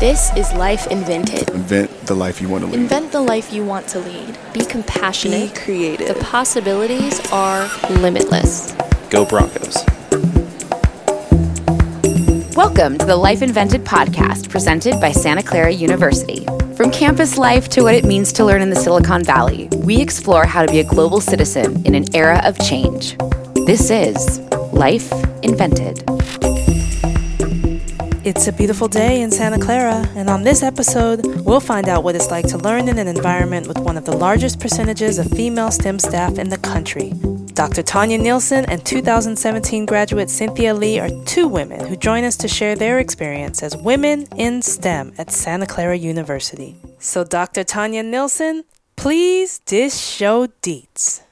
This is Life Invented. Invent the life you want to lead. Invent the life you want to lead. Be compassionate. Be creative. The possibilities are limitless. Go Broncos. Welcome to the Life Invented podcast presented by Santa Clara University. From campus life to what it means to learn in the Silicon Valley, we explore how to be a global citizen in an era of change. This is Life Invented. It's a beautiful day in Santa Clara, and on this episode, we'll find out what it's like to learn in an environment with one of the largest percentages of female STEM staff in the country. Dr. Tonya Nilsson and 2017 graduate Cynthia Le are two women who join us to share their experience as women in STEM at Santa Clara University. So, Dr. Tonya Nilsson, please dish show deets.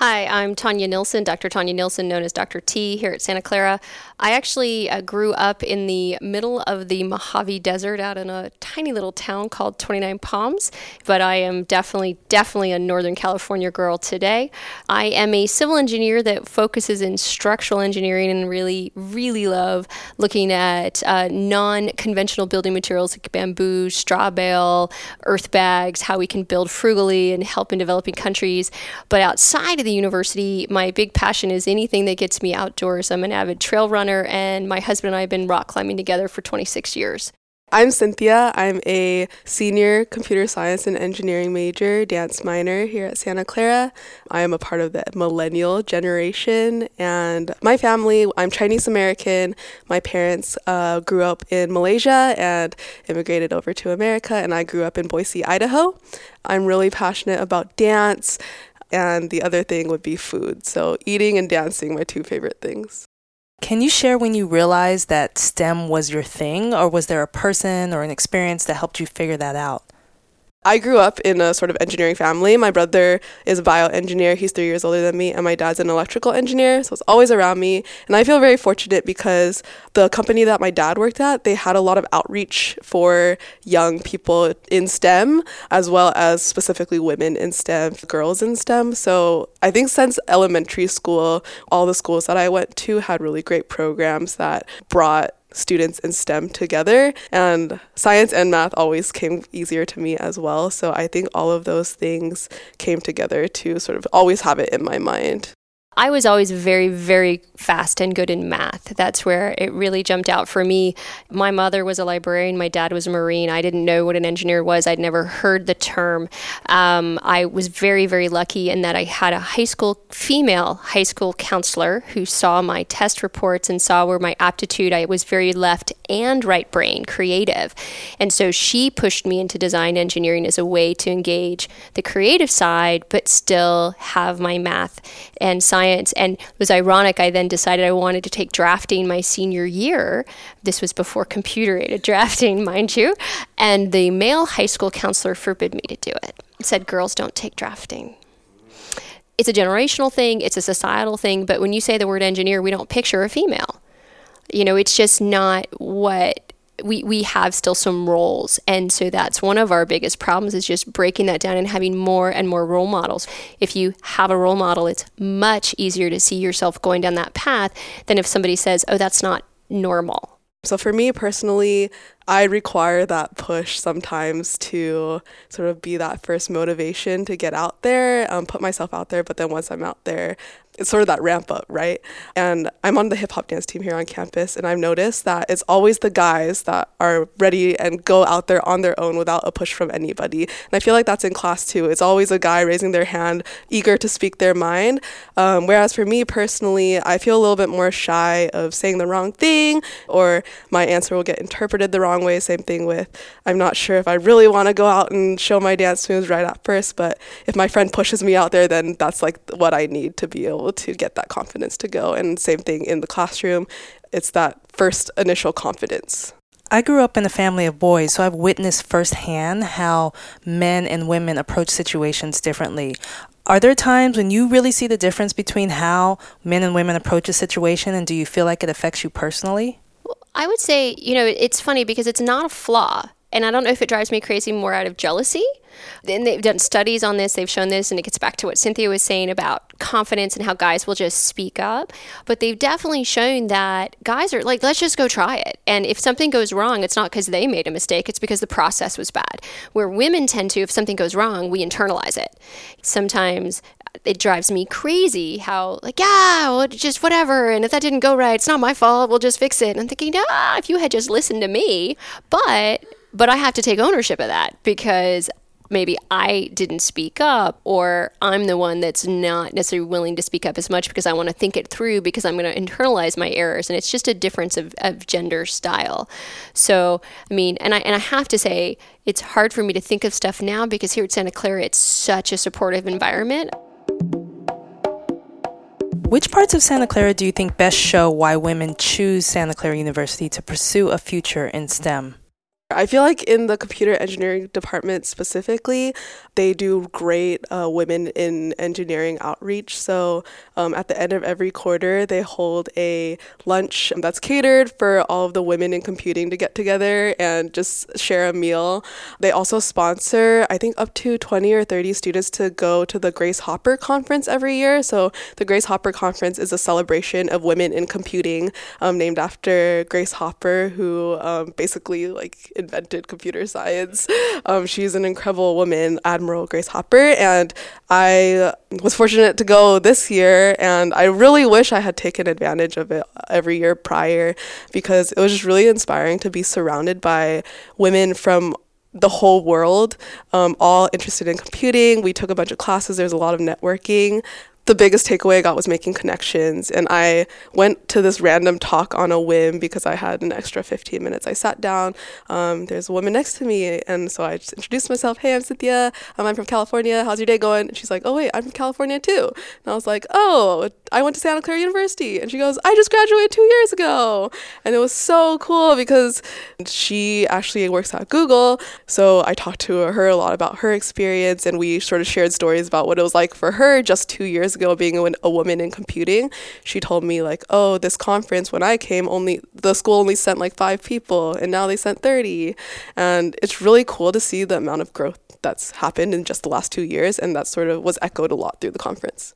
Hi, I'm Tonya Nilsson, Dr. Tonya Nilsson, known as Dr. T here at Santa Clara. I actually uh, grew up in the middle of the Mojave Desert out in a tiny little town called 29 Palms, but I am definitely, definitely a Northern California girl today. I am a civil engineer that focuses in structural engineering and really, really love looking at uh, non conventional building materials like bamboo, straw bale, earth bags, how we can build frugally and help in developing countries. But outside of the university, my big passion is anything that gets me outdoors. I'm an avid trail runner, and my husband and I have been rock climbing together for 26 years. I'm Cynthia. I'm a senior computer science and engineering major, dance minor here at Santa Clara. I am a part of the millennial generation, and my family, I'm Chinese American. My parents uh, grew up in Malaysia and immigrated over to America, and I grew up in Boise, Idaho. I'm really passionate about dance, and the other thing would be food. So, eating and dancing, my two favorite things. Can you share when you realized that STEM was your thing, or was there a person or an experience that helped you figure that out? I grew up in a sort of engineering family. My brother is a bioengineer. He's three years older than me, and my dad's an electrical engineer. So it's always around me. And I feel very fortunate because the company that my dad worked at, they had a lot of outreach for young people in STEM, as well as specifically women in STEM, girls in STEM. So I think since elementary school, all the schools that I went to had really great programs that brought students in STEM together. And science and math always came easier to me as well. So I think all of those things came together to sort of always have it in my mind. I was always very, very fast and good in math. That's where it really jumped out for me. My mother was a librarian, my dad was a Marine. I didn't know what an engineer was, I'd never heard the term. Um, I was very, very lucky in that I had a high school, female high school counselor who saw my test reports and saw where my aptitude, I was very left and right brain, creative. And so she pushed me into design engineering as a way to engage the creative side, but still have my math and science science. And it was ironic. I then decided I wanted to take drafting my senior year. This was before computer aided drafting, mind you. And the male high school counselor forbid me to do it. Said girls don't take drafting it's a generational thing, it's a societal thing, but when you say the word engineer, we don't picture a female. You know, it's just not what we, we have still some roles. And so that's one of our biggest problems is just breaking that down and having more and more role models. If you have a role model, it's much easier to see yourself going down that path than if somebody says, oh, that's not normal. So for me personally, I require that push sometimes to sort of be that first motivation to get out there, um, put myself out there. But then once I'm out there, it's sort of that ramp up, right? And I'm on the hip hop dance team here on campus, and I've noticed that it's always the guys that are ready and go out there on their own without a push from anybody. And I feel like that's in class too. It's always a guy raising their hand, eager to speak their mind. Um, whereas for me personally, I feel a little bit more shy of saying the wrong thing, or my answer will get interpreted the wrong way. Same thing with I'm not sure if I really want to go out and show my dance moves right at first, but if my friend pushes me out there, then that's like what I need to be able able to get that confidence to go. And same thing in the classroom, it's that first initial confidence. I grew up in a family of boys, so I've witnessed firsthand how men and women approach situations differently. Are there times when you really see the difference between how men and women approach a situation, and do you feel like it affects you personally? I would say, you know, it's funny because it's not a flaw. and I don't know if it drives me crazy more out of jealousy. Then they've done studies on this, they've shown this, and it gets back to what Cynthia was saying about confidence and how guys will just speak up. But they've definitely shown that guys are like, let's just go try it. And if something goes wrong, it's not because they made a mistake, it's because the process was bad. Where women tend to, if something goes wrong, we internalize it. Sometimes it drives me crazy how like yeah well just whatever and if that didn't go right it's not my fault we'll just fix it and i'm thinking ah if you had just listened to me but but i have to take ownership of that because maybe I didn't speak up, or I'm the one that's not necessarily willing to speak up as much because I want to think it through because I'm going to internalize my errors. And it's just a difference of, of gender style. So, I mean, and I, and I have to say, it's hard for me to think of stuff now because here at Santa Clara, it's such a supportive environment. Which parts of Santa Clara do you think best show why women choose Santa Clara University to pursue a future in STEM? I feel like in the computer engineering department specifically, they do great uh, women in engineering outreach. So um, at the end of every quarter, they hold a lunch that's catered for all of the women in computing to get together and just share a meal. They also sponsor, I think, up to 20 or 30 students to go to the Grace Hopper Conference every year. So the Grace Hopper Conference is a celebration of women in computing um, named after Grace Hopper, who um, basically like invented computer science. Um, she's an incredible woman, Admiral Grace Hopper, and I was fortunate to go this year, and I really wish I had taken advantage of it every year prior because it was just really inspiring to be surrounded by women from the whole world, um, all interested in computing. We took a bunch of classes. There's a lot of networking the biggest takeaway I got was making connections. And I went to this random talk on a whim because I had an extra 15 minutes. I sat down. Um, there's a woman next to me. And so I just introduced myself. Hey, I'm Cynthia. Um, I'm from California. How's your day going? And she's like, Oh, wait, I'm from California too. And I was like, Oh, I went to Santa Clara University. And she goes, I just graduated two years ago. And it was so cool because she actually works at Google. So I talked to her a lot about her experience. And we sort of shared stories about what it was like for her just two years ago being a, woman in computing, she told me like, "Oh, this conference when I came only the school only sent like 5 people and now they sent 30." And it's really cool to see the amount of growth that's happened in just the last 2 years and that sort of was echoed a lot through the conference.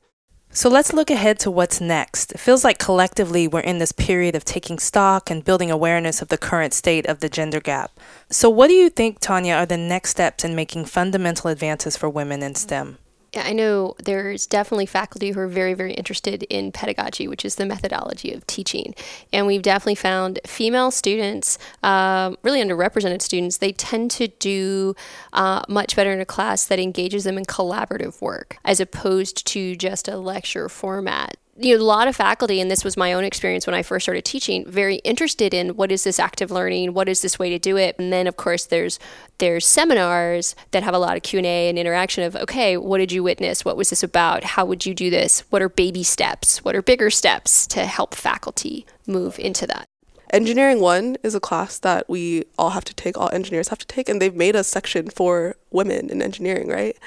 So let's look ahead to what's next. It feels like collectively we're in this period of taking stock and building awareness of the current state of the gender gap. So, what do you think, Tonya, are the next steps in making fundamental advances for women in STEM? I know there's definitely faculty who are very, very interested in pedagogy, which is the methodology of teaching. And we've definitely found female students, um, really underrepresented students, they tend to do uh, much better in a class that engages them in collaborative work as opposed to just a lecture format you know, a lot of faculty, and this was my own experience when I first started teaching, very interested in what is this active learning, what is this way to do it, and then of course there's there's seminars that have a lot of Q and A and interaction of okay, what did you witness? What was this about? How would you do this? What are baby steps? What are bigger steps to help faculty move into that? Engineering 1 is a class that we all have to take, all engineers have to take, and they've made a section for women in engineering, right?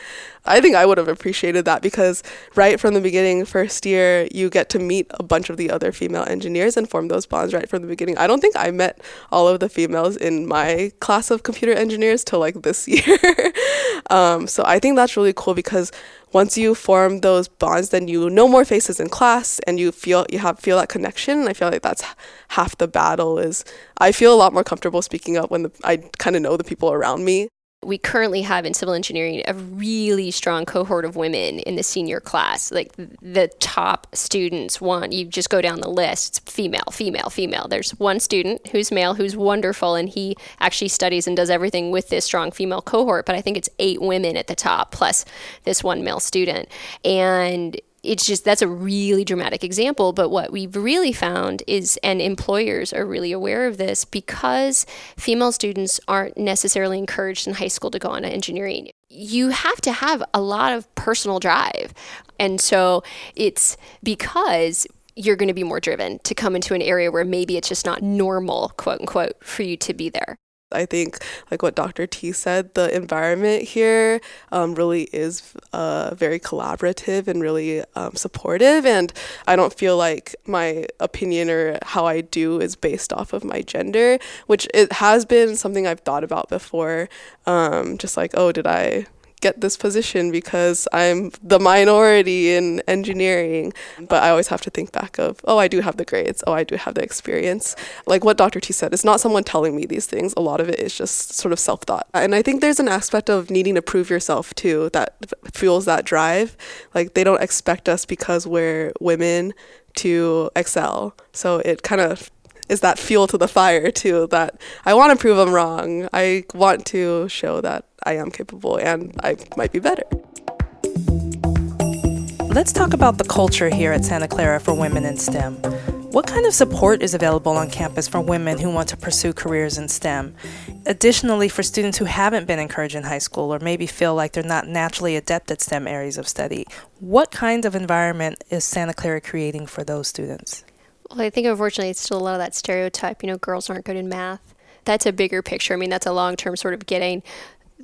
I think I would have appreciated that because right from the beginning, first year, you get to meet a bunch of the other female engineers and form those bonds right from the beginning. I don't think I met all of the females in my class of computer engineers till like this year. um, so I think that's really cool because once you form those bonds, then you know more faces in class and you feel you have feel that connection. And I feel like that's half the battle. Is I feel a lot more comfortable speaking up when the, I kind of know the people around me we currently have in civil engineering a really strong cohort of women in the senior class. Like the top students want you just go down the list. It's female, female, female. There's one student who's male who's wonderful and he actually studies and does everything with this strong female cohort, but I think it's eight women at the top plus this one male student. And it's just that's a really dramatic example. But what we've really found is, and employers are really aware of this because female students aren't necessarily encouraged in high school to go on to engineering. You have to have a lot of personal drive. And so it's because you're going to be more driven to come into an area where maybe it's just not normal, quote unquote, for you to be there. I think, like what Dr. T said, the environment here um, really is uh, very collaborative and really um, supportive. And I don't feel like my opinion or how I do is based off of my gender, which it has been something I've thought about before. Um, just like, oh, did I get this position because I'm the minority in engineering. But I always have to think back of, oh, I do have the grades. Oh, I do have the experience. Like what Dr. T said, it's not someone telling me these things. A lot of it is just sort of self thought. And I think there's an aspect of needing to prove yourself too that fuels that drive. Like they don't expect us because we're women to excel. So it kind of is that fuel to the fire too that I want to prove I'm wrong. I want to show that I am capable and I might be better. Let's talk about the culture here at Santa Clara for women in STEM. What kind of support is available on campus for women who want to pursue careers in STEM? Additionally, for students who haven't been encouraged in high school or maybe feel like they're not naturally adept at STEM areas of study, what kind of environment is Santa Clara creating for those students? Well, I think unfortunately it's still a lot of that stereotype, you know, girls aren't good in math. That's a bigger picture. I mean, that's a long term sort of getting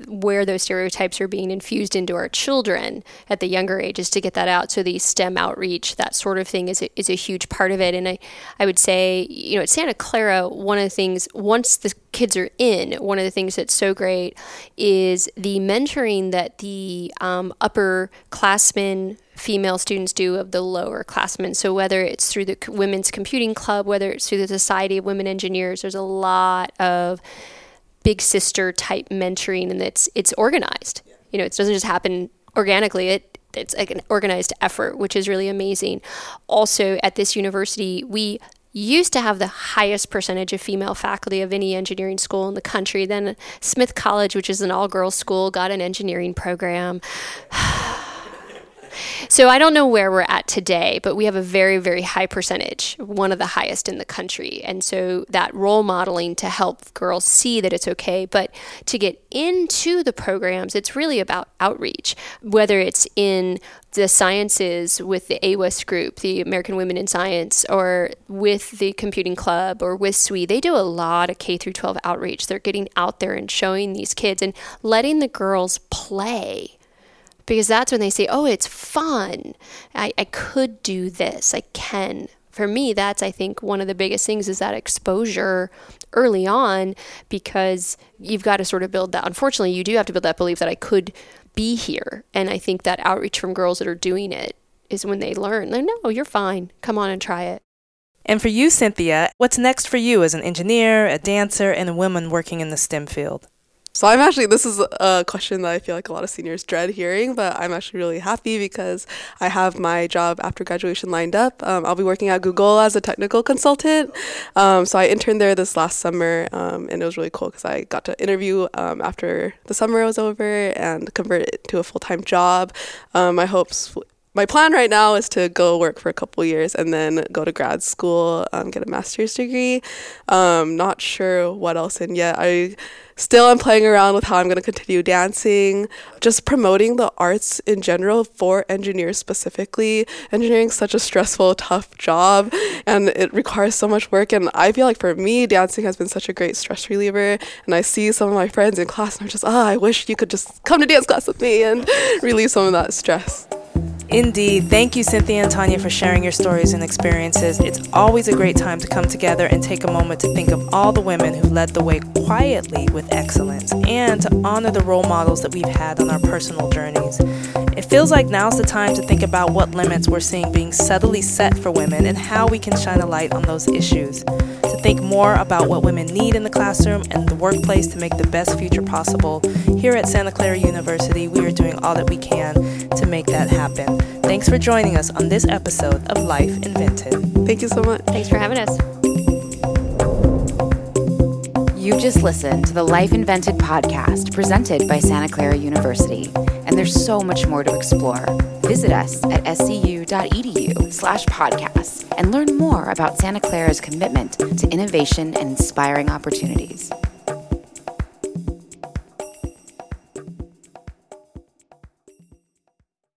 where those stereotypes are being infused into our children at the younger ages to get that out. So the STEM outreach, that sort of thing, is a, is a huge part of it. And I, I would say, you know, at Santa Clara, one of the things once the kids are in, one of the things that's so great is the mentoring that the um, upper classmen female students do of the lower classmen. So whether it's through the Women's Computing Club, whether it's through the Society of Women Engineers, there's a lot of big sister type mentoring and it's it's organized. You know, it doesn't just happen organically. It it's like an organized effort, which is really amazing. Also, at this university, we used to have the highest percentage of female faculty of any engineering school in the country. Then Smith College, which is an all girls school, got an engineering program. So I don't know where we're at today, but we have a very, very high percentage, one of the highest in the country. And so that role modeling to help girls see that it's okay. But to get into the programs, it's really about outreach, whether it's in the sciences with the AWES group, the American Women in Science, or with the Computing Club or with SWE, they do a lot of K through 12 outreach. They're getting out there and showing these kids and letting the girls play because that's when they say, oh, it's fun. I, I could do this. I can. For me, that's, I think, one of the biggest things is that exposure early on because you've got to sort of build that. Unfortunately, you do have to build that belief that I could be here. And I think that outreach from girls that are doing it is when they learn, no, you're fine. Come on and try it. And for you, Cynthia, what's next for you as an engineer, a dancer, and a woman working in the STEM field? So I'm actually this is a question that I feel like a lot of seniors dread hearing, but I'm actually really happy because I have my job after graduation lined up. Um, I'll be working at Google as a technical consultant. Um, so I interned there this last summer, um, and it was really cool because I got to interview um, after the summer was over and convert it to a full time job. Um, my hopes my plan right now is to go work for a couple years and then go to grad school, um, get a master's degree. Um, not sure what else in yet. I still am playing around with how I'm going to continue dancing, just promoting the arts in general for engineers specifically. Engineering is such a stressful, tough job, and it requires so much work. And I feel like for me, dancing has been such a great stress reliever. And I see some of my friends in class, and I'm just, ah, oh, I wish you could just come to dance class with me and relieve some of that stress. Indeed. Thank you, Cynthia and Tonya, for sharing your stories and experiences. It's always a great time to come together and take a moment to think of all the women who led the way quietly with excellence and to honor the role models that we've had on our personal journeys. It feels like now's the time to think about what limits we're seeing being subtly set for women and how we can shine a light on those issues. To think more about what women need in the classroom and the workplace to make the best future possible, here at Santa Clara University, we are doing all that we can to make that happen. Thanks for joining us on this episode of Life Invented. Thank you so much. Thanks for having us. You just listened to the Life Invented podcast presented by Santa Clara University, and there's so much more to explore. Visit us at scu.edu slash podcasts and learn more about Santa Clara's commitment to innovation and inspiring opportunities.